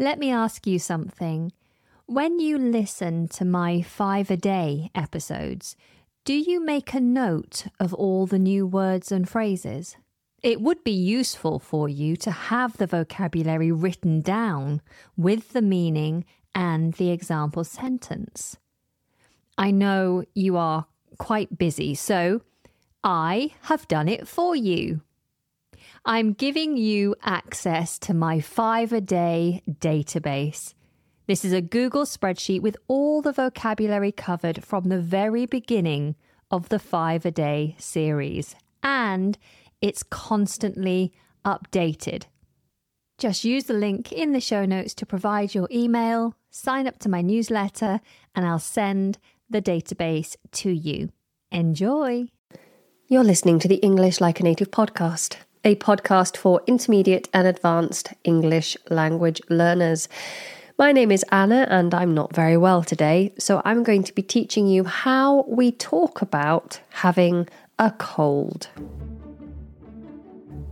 Let me ask you something. When you listen to my five a day episodes, do you make a note of all the new words and phrases? It would be useful for you to have the vocabulary written down with the meaning and the example sentence. I know you are quite busy, so I have done it for you. I'm giving you access to my five a day database. This is a Google spreadsheet with all the vocabulary covered from the very beginning of the five a day series, and it's constantly updated. Just use the link in the show notes to provide your email, sign up to my newsletter, and I'll send the database to you. Enjoy! You're listening to the English Like a Native podcast, a podcast for intermediate and advanced English language learners. My name is Anna, and I'm not very well today, so I'm going to be teaching you how we talk about having a cold.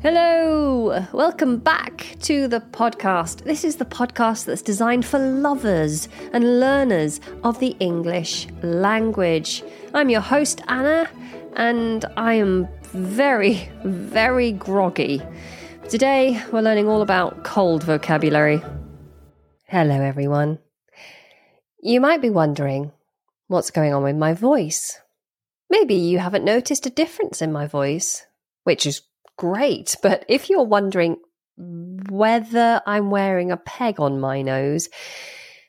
Hello, welcome back to the podcast. This is the podcast that's designed for lovers and learners of the English language. I'm your host, Anna, and I am very, very groggy. Today, we're learning all about cold vocabulary. Hello, everyone. You might be wondering what's going on with my voice. Maybe you haven't noticed a difference in my voice, which is great. But if you're wondering whether I'm wearing a peg on my nose,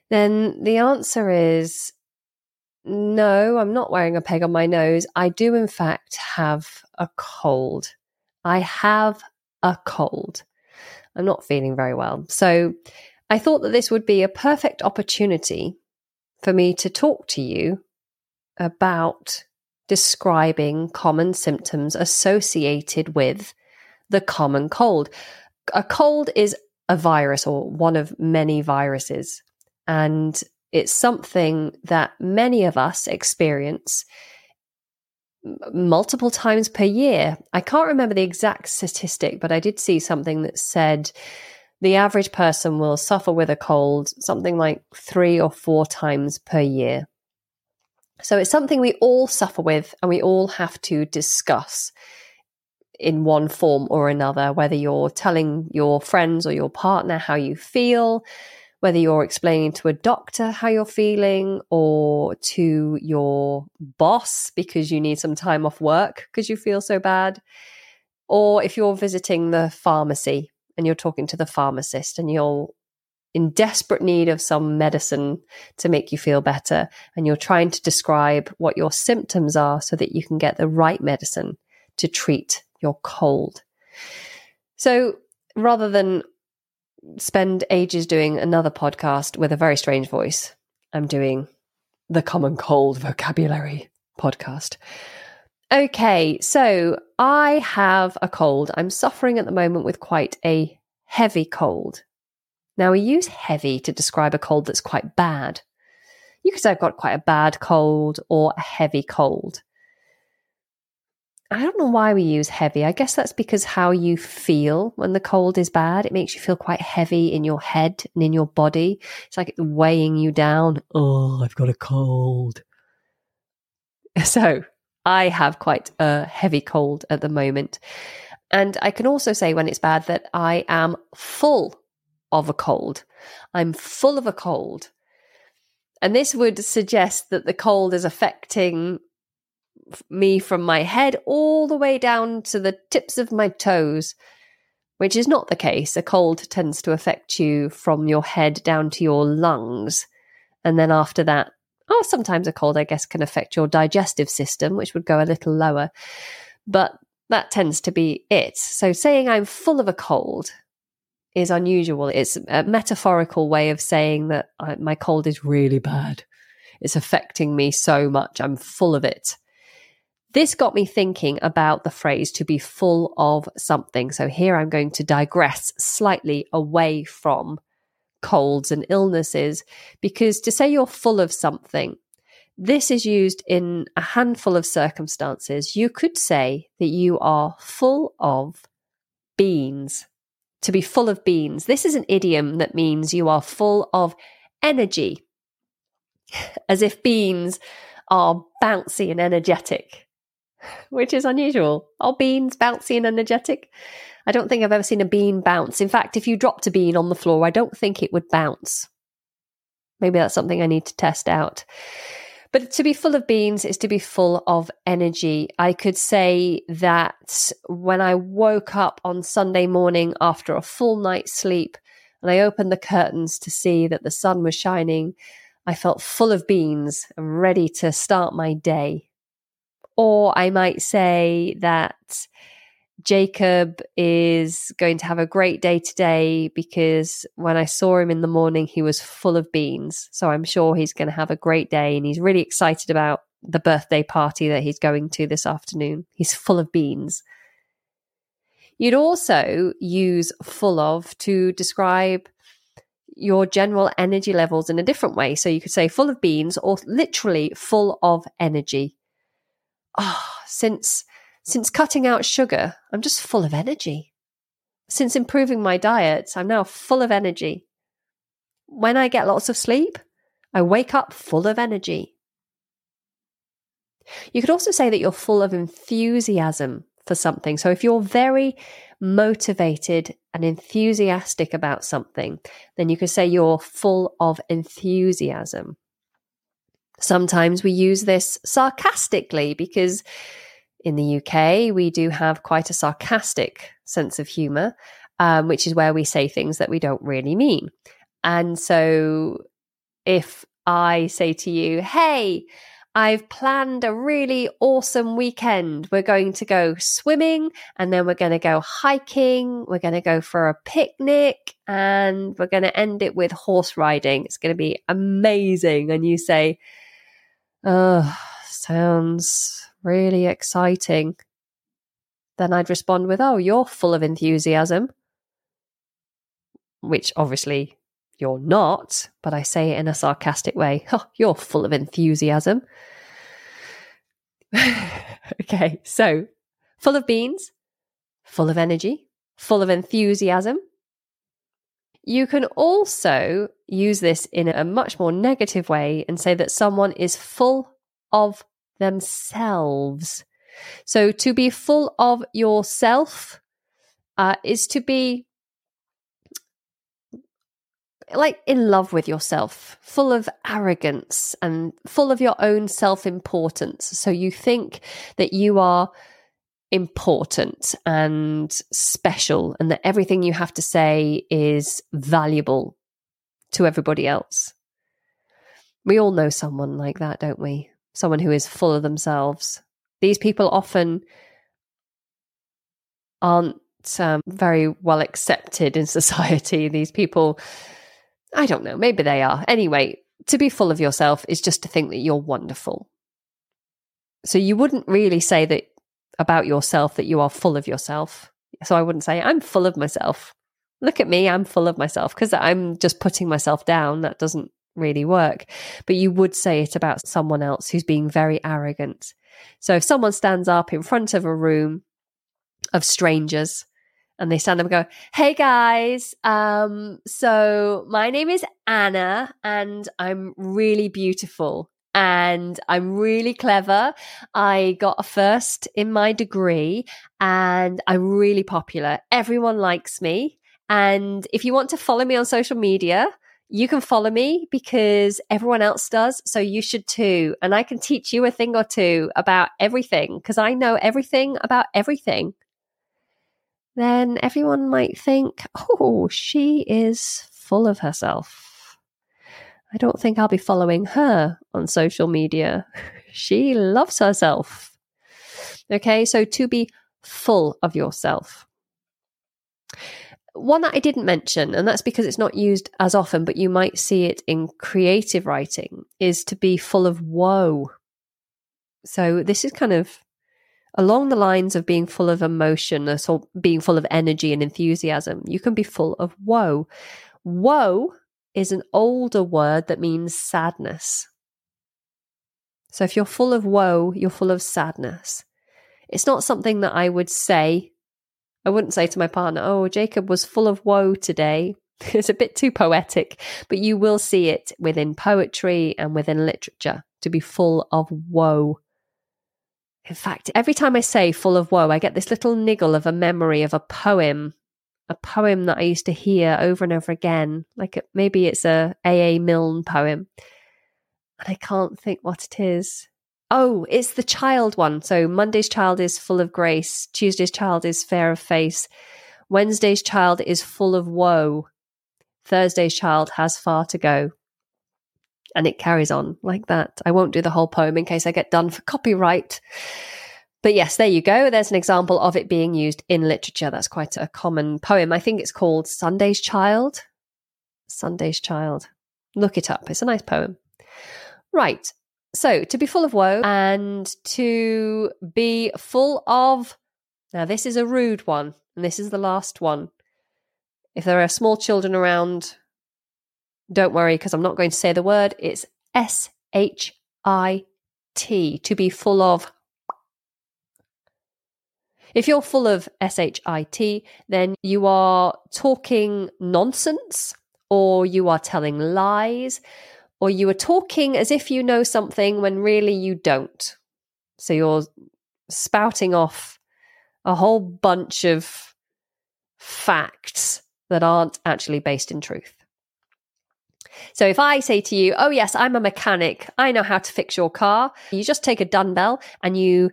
then the answer is no, I'm not wearing a peg on my nose. I do, in fact, have a cold. I have a cold. I'm not feeling very well. So I thought that this would be a perfect opportunity for me to talk to you about describing common symptoms associated with the common cold. A cold is a virus or one of many viruses, and it's something that many of us experience multiple times per year. I can't remember the exact statistic, but I did see something that said the average person will suffer with a cold something like three or four times per year. So it's something we all suffer with and we all have to discuss in one form or another, whether you're telling your friends or your partner how you feel, whether you're explaining to a doctor how you're feeling or to your boss because you need some time off work because you feel so bad, or if you're visiting the pharmacy and you're talking to the pharmacist and you're in desperate need of some medicine to make you feel better and you're trying to describe what your symptoms are so that you can get the right medicine to treat your cold. So rather than spend ages doing another podcast with a very strange voice, I'm doing the Common Cold Vocabulary podcast. Okay, so I have a cold. I'm suffering at the moment with quite a heavy cold. Now, we use heavy to describe a cold that's quite bad. You could say I've got quite a bad cold or a heavy cold. I don't know why we use heavy. I guess that's because how you feel when the cold is bad. It makes you feel quite heavy in your head and in your body. It's like it's weighing you down. Oh, I've got a cold. So I have quite a heavy cold at the moment. And I can also say when it's bad that I am full of a cold. I'm full of a cold. And this would suggest that the cold is affecting me from my head all the way down to the tips of my toes, which is not the case. A cold tends to affect you from your head down to your lungs. And then after that, oh, sometimes a cold, I guess, can affect your digestive system, which would go a little lower. But that tends to be it. So saying I'm full of a cold is unusual. It's a metaphorical way of saying that I, my cold is really bad. It's affecting me so much. I'm full of it. This got me thinking about the phrase to be full of something. So here I'm going to digress slightly away from colds and illnesses because to say you're full of something, this is used in a handful of circumstances. You could say that you are full of beans. to be full of beans. This is an idiom that means you are full of energy, as if beans are bouncy and energetic, which is unusual. Are beans bouncy and energetic? I don't think I've ever seen a bean bounce. In fact, if you dropped a bean on the floor, I don't think it would bounce. Maybe that's something I need to test out. But to be full of beans is to be full of energy. I could say that when I woke up on Sunday morning after a full night's sleep and I opened the curtains to see that the sun was shining, I felt full of beans and ready to start my day. Or I might say that Jacob is going to have a great day today because when I saw him in the morning, he was full of beans. So I'm sure he's going to have a great day and he's really excited about the birthday party that he's going to this afternoon. He's full of beans. You'd also use full of to describe your general energy levels in a different way. So you could say full of beans or literally full of energy. Oh, since since cutting out sugar, I'm just full of energy. Since improving my diet, I'm now full of energy. When I get lots of sleep, I wake up full of energy. You could also say that you're full of enthusiasm for something. So if you're very motivated and enthusiastic about something, then you could say you're full of enthusiasm. Sometimes we use this sarcastically because in the UK, we do have quite a sarcastic sense of humour, um, which is where we say things that we don't really mean. And so if I say to you, hey, I've planned a really awesome weekend. We're going to go swimming and then we're going to go hiking. We're going to go for a picnic and we're going to end it with horse riding. It's going to be amazing. And you say, oh, sounds really exciting, then I'd respond with, Oh, you're full of enthusiasm. Which obviously you're not, but I say it in a sarcastic way. Oh, you're full of enthusiasm. okay, so full of beans, full of energy, full of enthusiasm. You can also use this in a much more negative way and say that someone is full of themselves. So to be full of yourself uh, is to be like in love with yourself, full of arrogance and full of your own self importance. So you think that you are important and special and that everything you have to say is valuable to everybody else. We all know someone like that, don't we? someone who is full of themselves. These people often aren't um, very well accepted in society. These people, I don't know, maybe they are. Anyway, to be full of yourself is just to think that you're wonderful. So you wouldn't really say that about yourself that you are full of yourself. So I wouldn't say, I'm full of myself. Look at me, I'm full of myself because I'm just putting myself down. That doesn't really work. But you would say it about someone else who's being very arrogant. So if someone stands up in front of a room of strangers and they stand up and go, Hey guys, um, so my name is Anna and I'm really beautiful and I'm really clever. I got a first in my degree and I'm really popular. Everyone likes me. And if you want to follow me on social media, you can follow me because everyone else does. So you should too. And I can teach you a thing or two about everything because I know everything about everything. Then everyone might think, oh, she is full of herself. I don't think I'll be following her on social media. she loves herself. Okay, so to be full of yourself. One that I didn't mention, and that's because it's not used as often, but you might see it in creative writing, is to be full of woe. So this is kind of along the lines of being full of emotion or being full of energy and enthusiasm. You can be full of woe. Woe is an older word that means sadness. So if you're full of woe, you're full of sadness. It's not something that I would say I wouldn't say to my partner, oh, Jacob was full of woe today. it's a bit too poetic, but you will see it within poetry and within literature to be full of woe. In fact, every time I say full of woe, I get this little niggle of a memory of a poem, a poem that I used to hear over and over again. Like maybe it's a A.A. Milne poem. And I can't think what it is. Oh, it's the child one. So Monday's child is full of grace. Tuesday's child is fair of face. Wednesday's child is full of woe. Thursday's child has far to go. And it carries on like that. I won't do the whole poem in case I get done for copyright. But yes, there you go. There's an example of it being used in literature. That's quite a common poem. I think it's called Sunday's Child. Sunday's Child. Look it up. It's a nice poem. Right. So to be full of woe and to be full of. Now, this is a rude one, and this is the last one. If there are small children around, don't worry because I'm not going to say the word. It's S H I T, to be full of. If you're full of S H I T, then you are talking nonsense or you are telling lies or you are talking as if you know something when really you don't. So you're spouting off a whole bunch of facts that aren't actually based in truth. So if I say to you, Oh, yes, I'm a mechanic, I know how to fix your car, you just take a dumbbell and you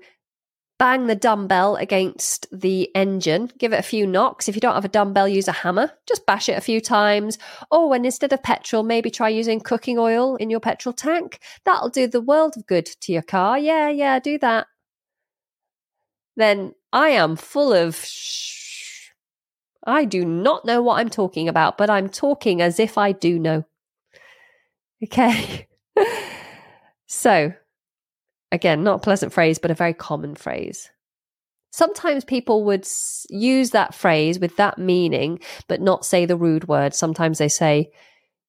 bang the dumbbell against the engine, give it a few knocks. If you don't have a dumbbell, use a hammer, just bash it a few times. Oh, and instead of petrol, maybe try using cooking oil in your petrol tank. That'll do the world of good to your car. Yeah, yeah, do that. Then I am full of shh. I do not know what I'm talking about, but I'm talking as if I do know. Okay. so Again, not a pleasant phrase, but a very common phrase. Sometimes people would use that phrase with that meaning, but not say the rude word. Sometimes they say,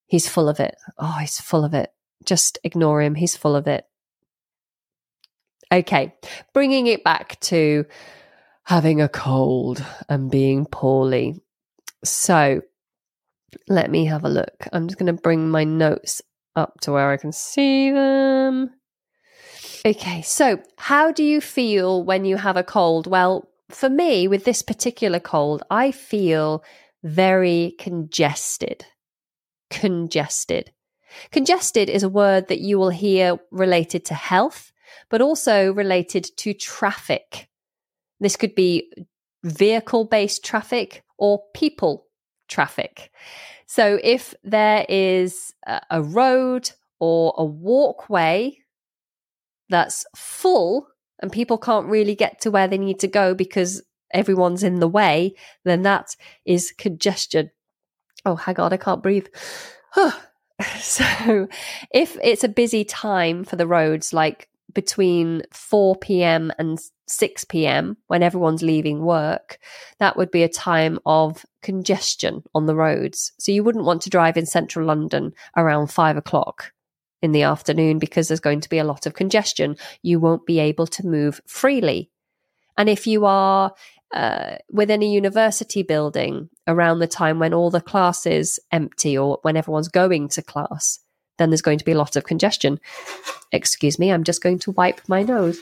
he's full of it. Oh, he's full of it. Just ignore him. He's full of it. Okay, bringing it back to having a cold and being poorly. So let me have a look. I'm just going to bring my notes up to where I can see them. Okay, so how do you feel when you have a cold? Well, for me, with this particular cold, I feel very congested. Congested. Congested is a word that you will hear related to health, but also related to traffic. This could be vehicle based traffic or people traffic. So if there is a road or a walkway that's full and people can't really get to where they need to go because everyone's in the way, then that is congestion. Oh, hang on, I can't breathe. so, if it's a busy time for the roads, like between 4 p.m. and 6 p.m., when everyone's leaving work, that would be a time of congestion on the roads. So, you wouldn't want to drive in central London around five o'clock in the afternoon because there's going to be a lot of congestion. You won't be able to move freely. And if you are uh, within a university building around the time when all the classes empty or when everyone's going to class, then there's going to be a lot of congestion. Excuse me, I'm just going to wipe my nose.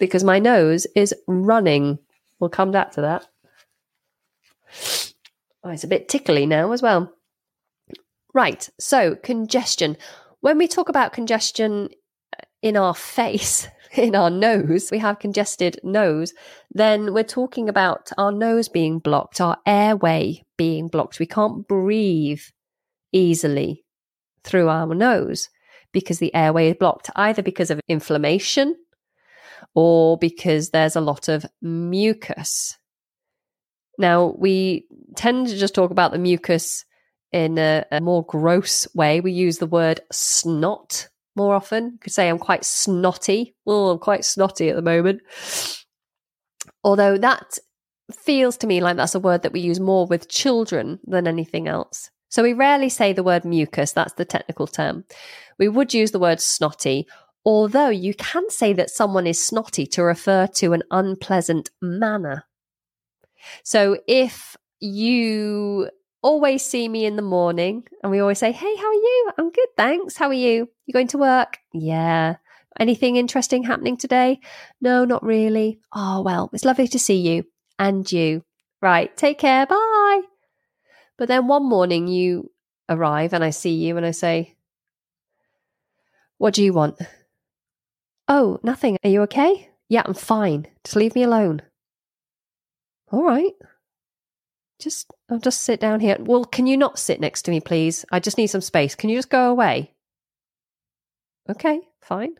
Because my nose is running. We'll come back to that. Oh, it's a bit tickly now as well. Right, so congestion. When we talk about congestion uh, in our face, in our nose, we have congested nose, then we're talking about our nose being blocked, our airway being blocked. We can't breathe easily through our nose because the airway is blocked, either because of inflammation or because there's a lot of mucus now, we tend to just talk about the mucus in a, a more gross way. We use the word snot more often. You could say I'm quite snotty. Oh, I'm quite snotty at the moment. Although that feels to me like that's a word that we use more with children than anything else. So we rarely say the word mucus, that's the technical term. We would use the word snotty Although you can say that someone is snotty to refer to an unpleasant manner. So if you always see me in the morning and we always say, Hey, how are you? I'm good, thanks. How are you? You going to work? Yeah. Anything interesting happening today? No, not really. Oh, well, it's lovely to see you and you. Right, take care. Bye. But then one morning you arrive and I see you and I say, What do you want? Oh, nothing. Are you okay? Yeah, I'm fine. Just leave me alone. All right. Just, I'll just sit down here. Well, can you not sit next to me, please? I just need some space. Can you just go away? Okay, fine.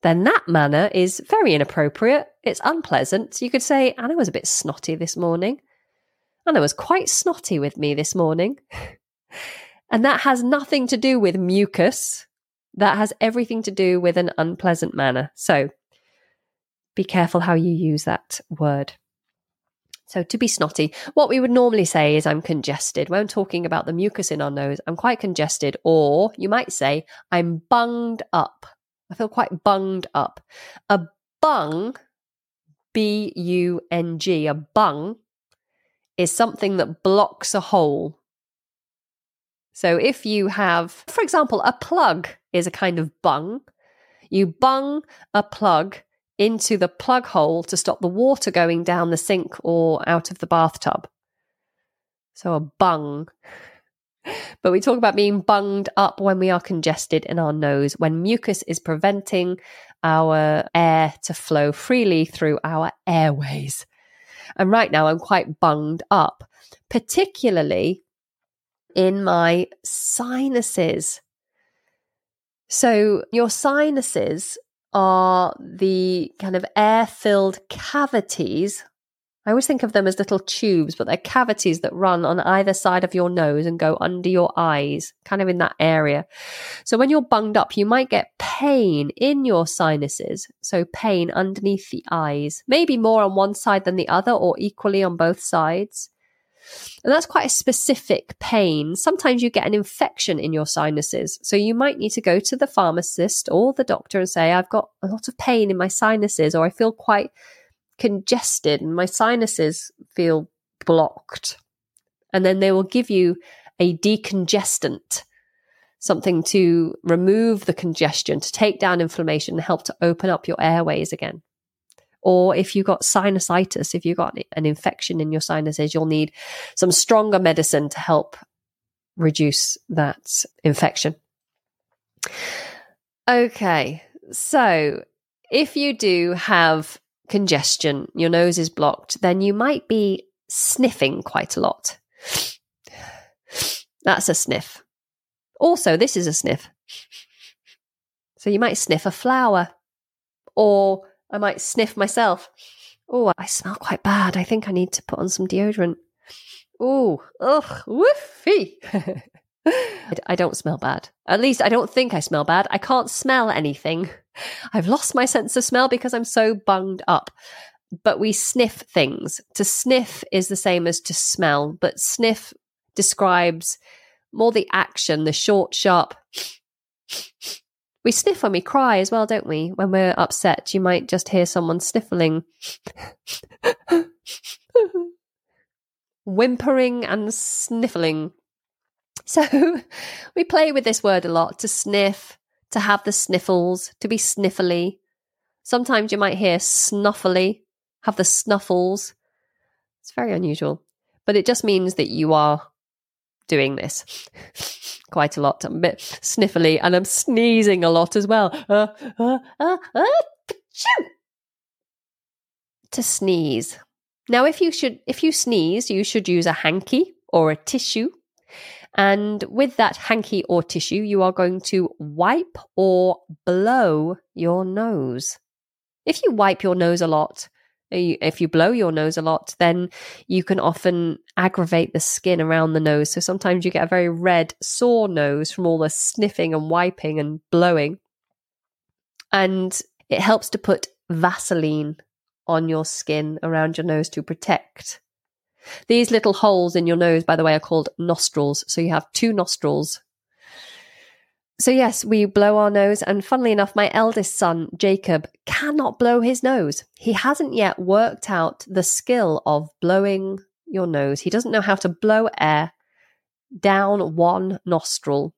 Then that manner is very inappropriate. It's unpleasant. You could say, Anna was a bit snotty this morning. Anna was quite snotty with me this morning. and that has nothing to do with mucus. That has everything to do with an unpleasant manner. So be careful how you use that word. So to be snotty, what we would normally say is I'm congested. When I'm talking about the mucus in our nose, I'm quite congested. Or you might say I'm bunged up. I feel quite bunged up. A bung, B U N G, a bung is something that blocks a hole. So if you have, for example, a plug is a kind of bung, you bung a plug into the plug hole to stop the water going down the sink or out of the bathtub. So a bung. But we talk about being bunged up when we are congested in our nose, when mucus is preventing our air to flow freely through our airways. And right now I'm quite bunged up, particularly in my sinuses. So your sinuses are the kind of air filled cavities. I always think of them as little tubes, but they're cavities that run on either side of your nose and go under your eyes, kind of in that area. So when you're bunged up, you might get pain in your sinuses. So pain underneath the eyes, maybe more on one side than the other or equally on both sides. And that's quite a specific pain. Sometimes you get an infection in your sinuses. So you might need to go to the pharmacist or the doctor and say, I've got a lot of pain in my sinuses, or I feel quite congested and my sinuses feel blocked. And then they will give you a decongestant, something to remove the congestion, to take down inflammation and help to open up your airways again. Or if you've got sinusitis, if you've got an infection in your sinuses, you'll need some stronger medicine to help reduce that infection. Okay, so if you do have congestion, your nose is blocked, then you might be sniffing quite a lot. That's a sniff. Also, this is a sniff. So you might sniff a flower or I might sniff myself. Oh, I smell quite bad. I think I need to put on some deodorant. Oh, ugh, woofy. I don't smell bad. At least I don't think I smell bad. I can't smell anything. I've lost my sense of smell because I'm so bunged up. But we sniff things. To sniff is the same as to smell, but sniff describes more the action, the short, sharp we sniff when we cry as well, don't we? When we're upset, you might just hear someone sniffling. Whimpering and sniffling. So we play with this word a lot to sniff, to have the sniffles, to be sniffly. Sometimes you might hear snuffly, have the snuffles. It's very unusual, but it just means that you are doing this quite a lot. I'm a bit sniffly and I'm sneezing a lot as well. Uh, uh, uh, uh to sneeze. Now, if you should, if you sneeze, you should use a hanky or a tissue. And with that hanky or tissue, you are going to wipe or blow your nose. If you wipe your nose a lot, if you blow your nose a lot, then you can often aggravate the skin around the nose. So sometimes you get a very red, sore nose from all the sniffing and wiping and blowing. And it helps to put Vaseline on your skin around your nose to protect. These little holes in your nose, by the way, are called nostrils. So you have two nostrils. So, yes, we blow our nose. And funnily enough, my eldest son, Jacob, cannot blow his nose. He hasn't yet worked out the skill of blowing your nose. He doesn't know how to blow air down one nostril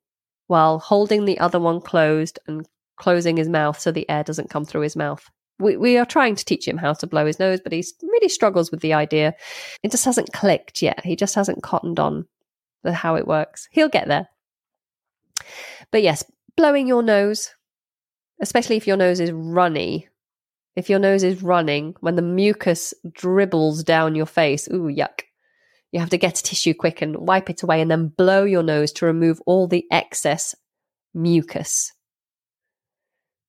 while holding the other one closed and closing his mouth so the air doesn't come through his mouth. We, we are trying to teach him how to blow his nose, but he really struggles with the idea. It just hasn't clicked yet. He just hasn't cottoned on with how it works. He'll get there. But yes, blowing your nose, especially if your nose is runny. If your nose is running, when the mucus dribbles down your face, ooh, yuck. You have to get a tissue quick and wipe it away and then blow your nose to remove all the excess mucus.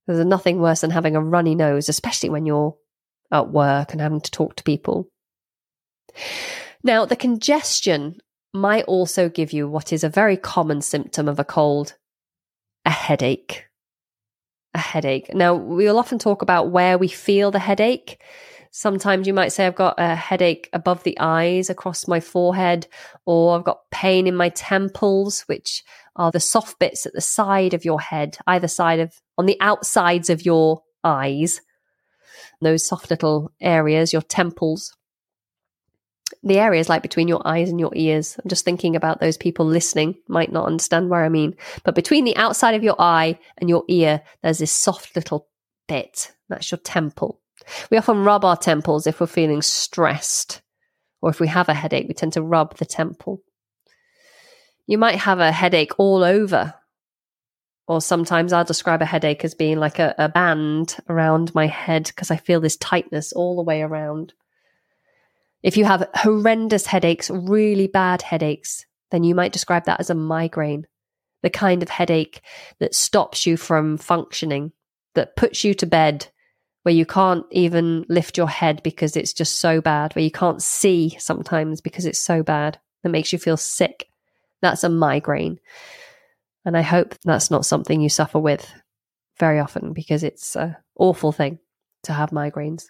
There's nothing worse than having a runny nose, especially when you're at work and having to talk to people. Now, the congestion might also give you what is a very common symptom of a cold a headache. A headache. Now, we'll often talk about where we feel the headache. Sometimes you might say, I've got a headache above the eyes, across my forehead, or I've got pain in my temples, which are the soft bits at the side of your head, either side of, on the outsides of your eyes, those soft little areas, your temples. The areas like between your eyes and your ears. I'm just thinking about those people listening, might not understand where I mean. But between the outside of your eye and your ear, there's this soft little bit. That's your temple. We often rub our temples if we're feeling stressed or if we have a headache, we tend to rub the temple. You might have a headache all over. Or sometimes I'll describe a headache as being like a, a band around my head because I feel this tightness all the way around. If you have horrendous headaches, really bad headaches, then you might describe that as a migraine, the kind of headache that stops you from functioning, that puts you to bed where you can't even lift your head because it's just so bad, where you can't see sometimes because it's so bad, that makes you feel sick. That's a migraine. And I hope that's not something you suffer with very often because it's an awful thing to have migraines.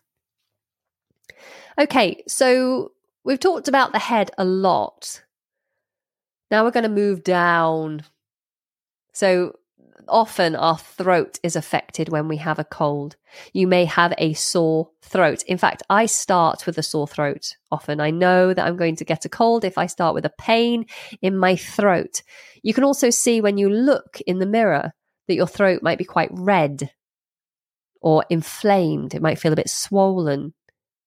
Okay, so we've talked about the head a lot. Now we're going to move down. So often our throat is affected when we have a cold. You may have a sore throat. In fact, I start with a sore throat often. I know that I'm going to get a cold if I start with a pain in my throat. You can also see when you look in the mirror that your throat might be quite red or inflamed. It might feel a bit swollen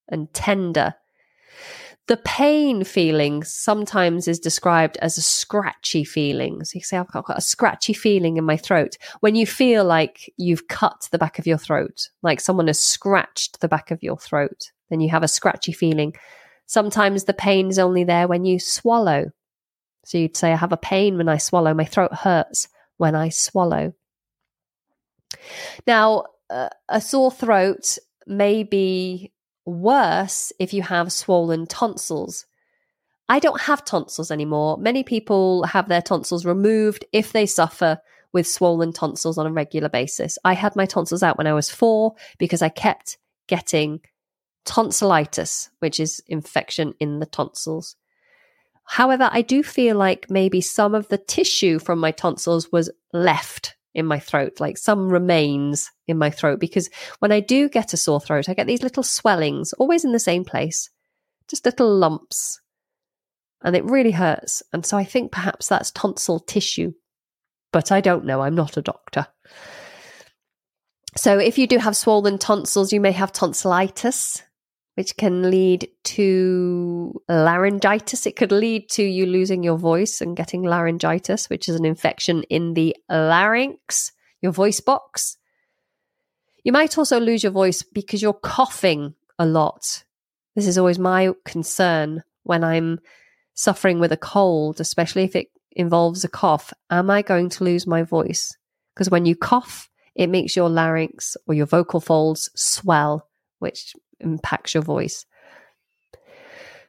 and tender. The pain feeling sometimes is described as a scratchy feeling. So you say, I've got a scratchy feeling in my throat. When you feel like you've cut the back of your throat, like someone has scratched the back of your throat, then you have a scratchy feeling. Sometimes the pain is only there when you swallow. So you'd say, I have a pain when I swallow. My throat hurts when I swallow. Now, uh, a sore throat may be Worse if you have swollen tonsils. I don't have tonsils anymore. Many people have their tonsils removed if they suffer with swollen tonsils on a regular basis. I had my tonsils out when I was four because I kept getting tonsillitis, which is infection in the tonsils. However, I do feel like maybe some of the tissue from my tonsils was left in my throat, like some remains in my throat. Because when I do get a sore throat, I get these little swellings, always in the same place, just little lumps. And it really hurts. And so I think perhaps that's tonsil tissue. But I don't know. I'm not a doctor. So if you do have swollen tonsils, you may have tonsillitis which can lead to laryngitis. It could lead to you losing your voice and getting laryngitis, which is an infection in the larynx, your voice box. You might also lose your voice because you're coughing a lot. This is always my concern when I'm suffering with a cold, especially if it involves a cough. Am I going to lose my voice? Because when you cough, it makes your larynx or your vocal folds swell, which impacts your voice.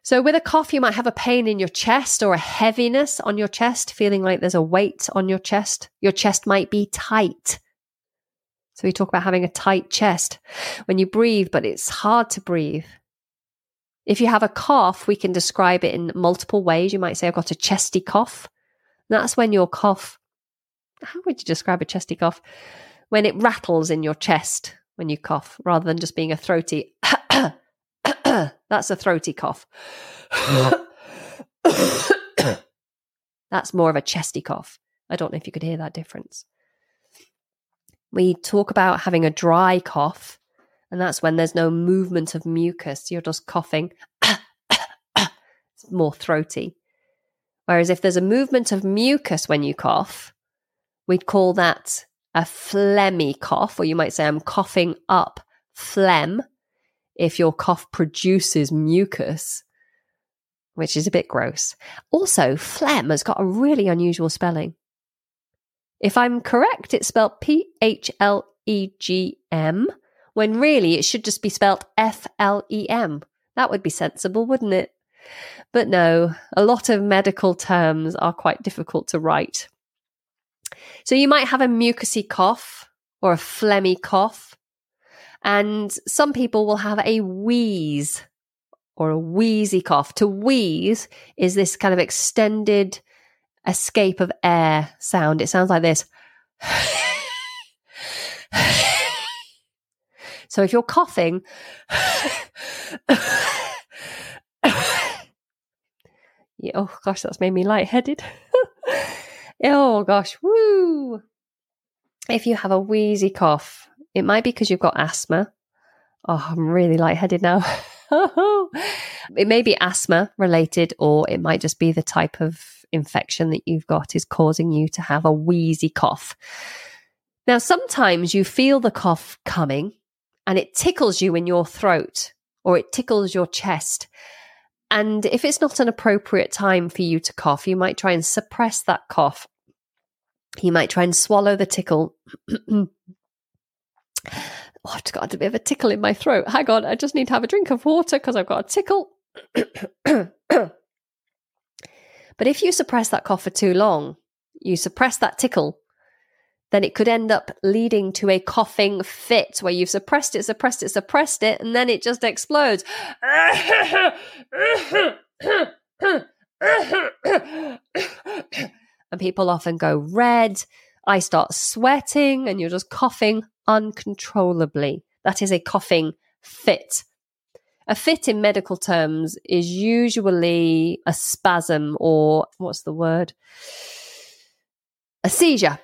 So, with a cough, you might have a pain in your chest or a heaviness on your chest, feeling like there's a weight on your chest. Your chest might be tight. So, we talk about having a tight chest when you breathe, but it's hard to breathe. If you have a cough, we can describe it in multiple ways. You might say, I've got a chesty cough. That's when your cough how would you describe a chesty cough? When it rattles in your chest when you cough, rather than just being a throaty. That's a throaty cough. That's more of a chesty cough. I don't know if you could hear that difference. We talk about having a dry cough, and that's when there's no movement of mucus. You're just coughing. it's more throaty. Whereas if there's a movement of mucus when you cough, we'd call that a phlegmy cough, or you might say, I'm coughing up phlegm if your cough produces mucus, which is a bit gross. Also, phlegm has got a really unusual spelling. If I'm correct, it's spelled P H L E G M, when really it should just be spelled F L E M. That would be sensible, wouldn't it? But no, a lot of medical terms are quite difficult to write. So you might have a mucousy cough or a phlegmy cough, and some people will have a wheeze or a wheezy cough. To wheeze is this kind of extended escape of air sound. It sounds like this. so if you're coughing, yeah, oh gosh, that's made me lightheaded. oh gosh, woo! If you have a wheezy cough, it might be because you've got asthma. Oh, I'm really lightheaded now. it may be asthma related, or it might just be the type of infection that you've got is causing you to have a wheezy cough. Now, sometimes you feel the cough coming and it tickles you in your throat or it tickles your chest. And if it's not an appropriate time for you to cough, you might try and suppress that cough. You might try and swallow the tickle. oh, I've got a bit of a tickle in my throat. Hang on, I just need to have a drink of water because I've got a tickle. But if you suppress that cough for too long, you suppress that tickle, then it could end up leading to a coughing fit where you've suppressed it, suppressed it, suppressed it, and then it just explodes. and people often go red. I start sweating, and you're just coughing uncontrollably. That is a coughing fit. A fit in medical terms is usually a spasm or what's the word? A seizure.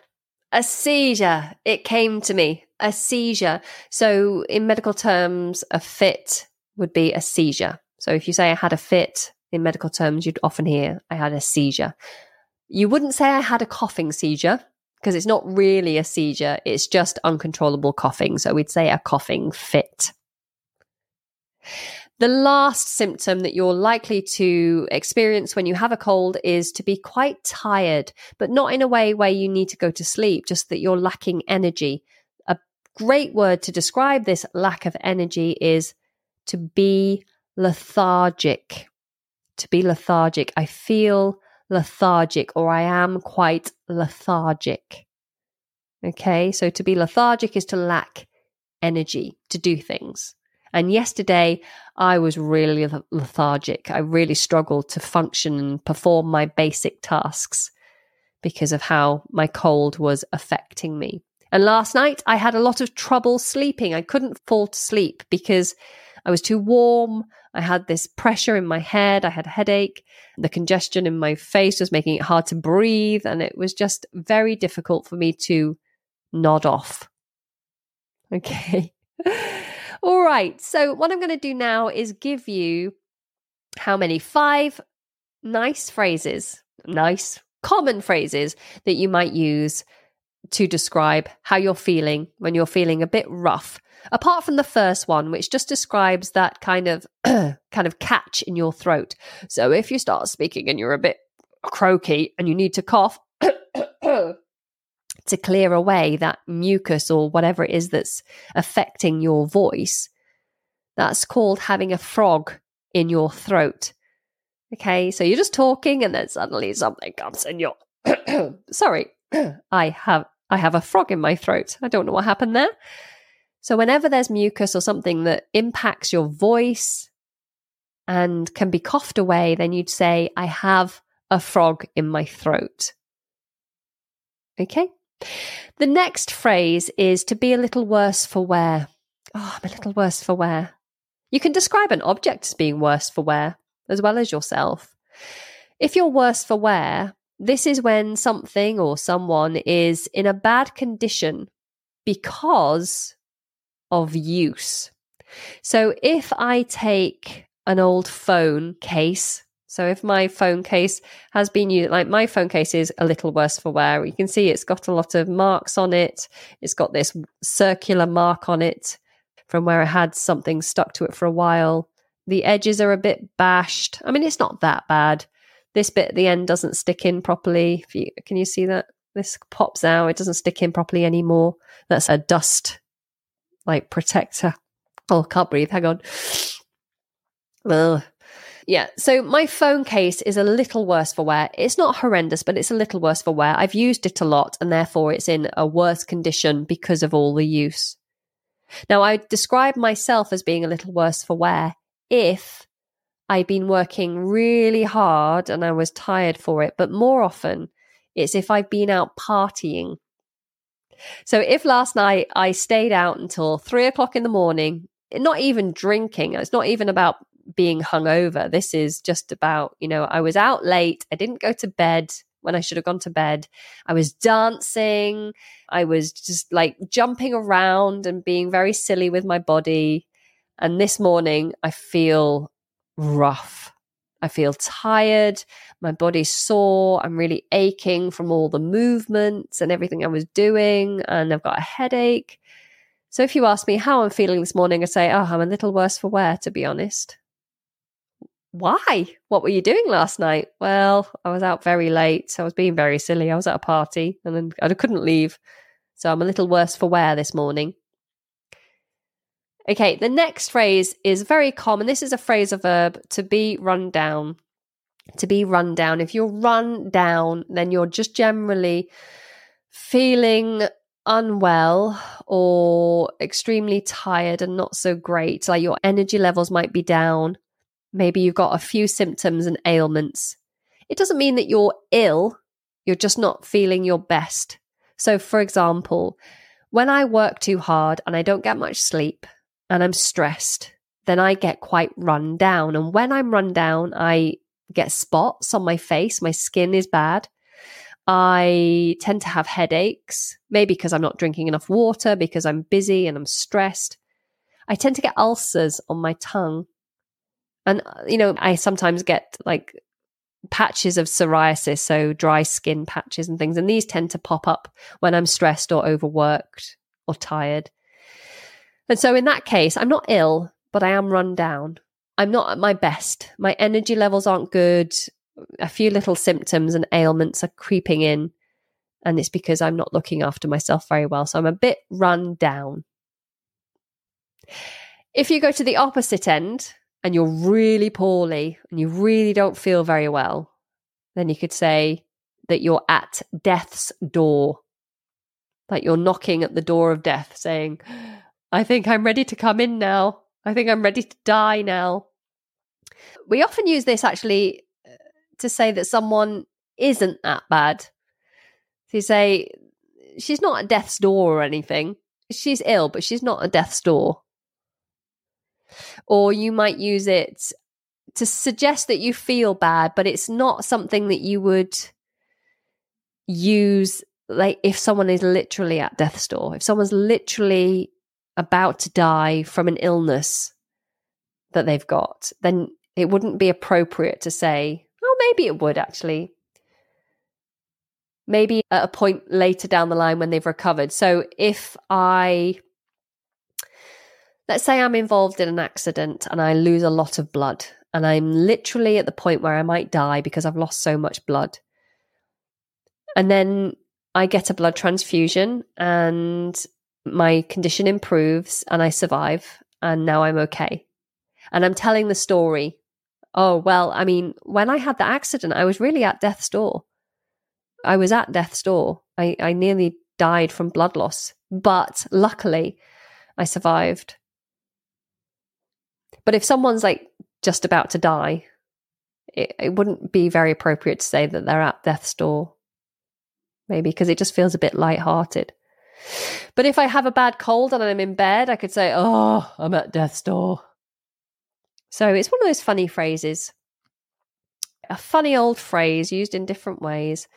A seizure. It came to me. A seizure. So, in medical terms, a fit would be a seizure. So, if you say I had a fit in medical terms, you'd often hear I had a seizure. You wouldn't say I had a coughing seizure because it's not really a seizure, it's just uncontrollable coughing. So, we'd say a coughing fit. The last symptom that you're likely to experience when you have a cold is to be quite tired, but not in a way where you need to go to sleep, just that you're lacking energy. A great word to describe this lack of energy is to be lethargic. To be lethargic. I feel lethargic or I am quite lethargic. Okay, so to be lethargic is to lack energy to do things. And yesterday, I was really lethargic. I really struggled to function and perform my basic tasks because of how my cold was affecting me. And last night, I had a lot of trouble sleeping. I couldn't fall to sleep because I was too warm. I had this pressure in my head. I had a headache. The congestion in my face was making it hard to breathe. And it was just very difficult for me to nod off. Okay. All right. So, what I'm going to do now is give you how many? Five nice phrases, nice, common phrases that you might use to describe how you're feeling when you're feeling a bit rough. Apart from the first one, which just describes that kind of kind of catch in your throat. So if you start speaking and you're a bit croaky and you need to cough, to clear away that mucus or whatever it is that's affecting your voice. That's called having a frog in your throat. Okay, so you're just talking and then suddenly something comes in your sorry, I have I have a frog in my throat. I don't know what happened there. So whenever there's mucus or something that impacts your voice and can be coughed away, then you'd say, I have a frog in my throat. Okay? The next phrase is to be a little worse for wear. Oh, I'm a little worse for wear. You can describe an object as being worse for wear as well as yourself. If you're worse for wear, this is when something or someone is in a bad condition because of use. So if I take an old phone case, so if my phone case has been used, like my phone case is a little worse for wear, you can see it's got a lot of marks on it. It's got this circular mark on it from where I had something stuck to it for a while. The edges are a bit bashed. I mean, it's not that bad. This bit at the end doesn't stick in properly. You, can you see that? This pops out. It doesn't stick in properly anymore. That's a dust like protector. Oh, can't breathe. Hang on. Ugh. Yeah, so my phone case is a little worse for wear. It's not horrendous, but it's a little worse for wear. I've used it a lot, and therefore it's in a worse condition because of all the use. Now, I describe myself as being a little worse for wear if I'd been working really hard and I was tired for it, but more often it's if I've been out partying. So if last night I stayed out until three o'clock in the morning, not even drinking, it's not even about being hungover. This is just about, you know, I was out late, I didn't go to bed when I should have gone to bed. I was dancing, I was just like jumping around and being very silly with my body. And this morning, I feel rough. I feel tired. My body's sore. I'm really aching from all the movements and everything I was doing. And I've got a headache. So if you ask me how I'm feeling this morning, I say, oh, I'm a little worse for wear, to be honest. Why? What were you doing last night? Well, I was out very late. I was being very silly. I was at a party and then I couldn't leave. So I'm a little worse for wear this morning. Okay, the next phrase is very common. This is a phrase, phrasal verb to be run down. To be run down. If you're run down, then you're just generally feeling unwell or extremely tired and not so great. Like your energy levels might be down. Maybe you've got a few symptoms and ailments. It doesn't mean that you're ill, you're just not feeling your best. So, for example, when I work too hard and I don't get much sleep, and I'm stressed, then I get quite run down. And when I'm run down, I get spots on my face. My skin is bad. I tend to have headaches, maybe because I'm not drinking enough water, because I'm busy and I'm stressed. I tend to get ulcers on my tongue. And, uh, you know, I sometimes get like patches of psoriasis, so dry skin patches and things. And these tend to pop up when I'm stressed or overworked or tired. And so in that case, I'm not ill, but I am run down. I'm not at my best. My energy levels aren't good. A few little symptoms and ailments are creeping in. And it's because I'm not looking after myself very well. So I'm a bit run down. If you go to the opposite end and you're really poorly and you really don't feel very well, then you could say that you're at death's door. Like you're knocking at the door of death, saying, I think I'm ready to come in now. I think I'm ready to die now. We often use this actually uh, to say that someone isn't that bad. You say, she's not at death's door or anything. She's ill, but she's not at death's door. Or you might use it to suggest that you feel bad, but it's not something that you would use like if someone is literally at death's door. If someone's literally about to die from an illness that they've got, then it wouldn't be appropriate to say, oh, maybe it would actually. Maybe at a point later down the line when they've recovered. So if I, let's say I'm involved in an accident and I lose a lot of blood, and I'm literally at the point where I might die because I've lost so much blood. And then I get a blood transfusion and my condition improves and I survive and now I'm okay. And I'm telling the story. Oh, well, I mean, when I had the accident, I was really at death's door. I was at death's door. I, I nearly died from blood loss, but luckily I survived. But if someone's like just about to die, it, it wouldn't be very appropriate to say that they're at death's door maybe because it just feels a bit light-hearted. But if I have a bad cold and I'm in bed, I could say, "Oh, I'm at death's door." So it's one of those funny phrases. A funny old phrase used in different ways.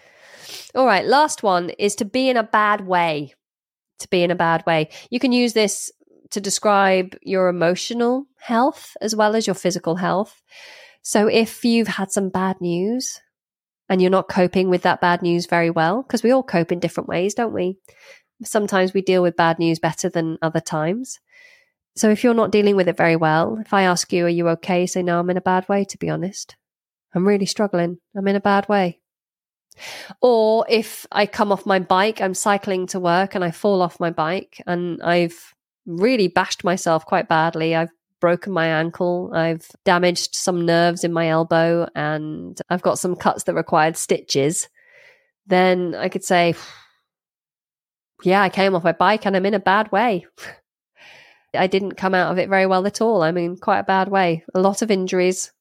All right, last one is to be in a bad way. To be in a bad way. You can use this to describe your emotional health as well as your physical health. So if you've had some bad news and you're not coping with that bad news very well, because we all cope in different ways, don't we? Sometimes we deal with bad news better than other times. So if you're not dealing with it very well, if I ask you, are you okay? Say, no, I'm in a bad way, to be honest. I'm really struggling. I'm in a bad way. Or if I come off my bike, I'm cycling to work and I fall off my bike and I've really bashed myself quite badly. I've broken my ankle. I've damaged some nerves in my elbow and I've got some cuts that required stitches. Then I could say, yeah, I came off my bike and I'm in a bad way. I didn't come out of it very well at all. I'm in quite a bad way. A lot of injuries.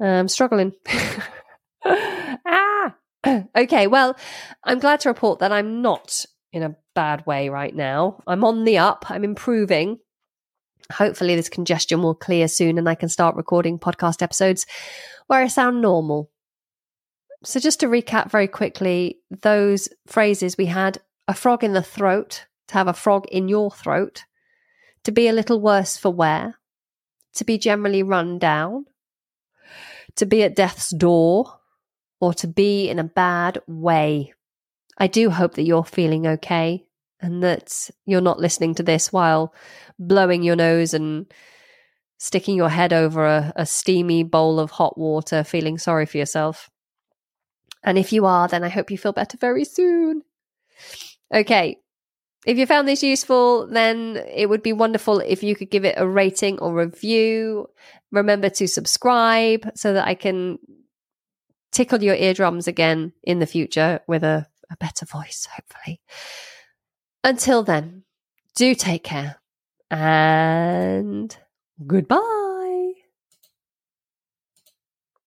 I'm struggling. ah! okay, well, I'm glad to report that I'm not in a bad way right now. I'm on the up, I'm improving. Hopefully, this congestion will clear soon and I can start recording podcast episodes where I sound normal. So, just to recap very quickly, those phrases we had a frog in the throat, to have a frog in your throat, to be a little worse for wear, to be generally run down, to be at death's door, or to be in a bad way. I do hope that you're feeling okay and that you're not listening to this while blowing your nose and sticking your head over a, a, steamy bowl of hot water, feeling sorry for yourself. And if you are, then I hope you feel better very soon. Okay, if you found this useful, then it would be wonderful if you could give it a rating or review. Remember to subscribe so that I can tickle your eardrums again in the future with a, a better voice, hopefully. Until then, do take care and goodbye.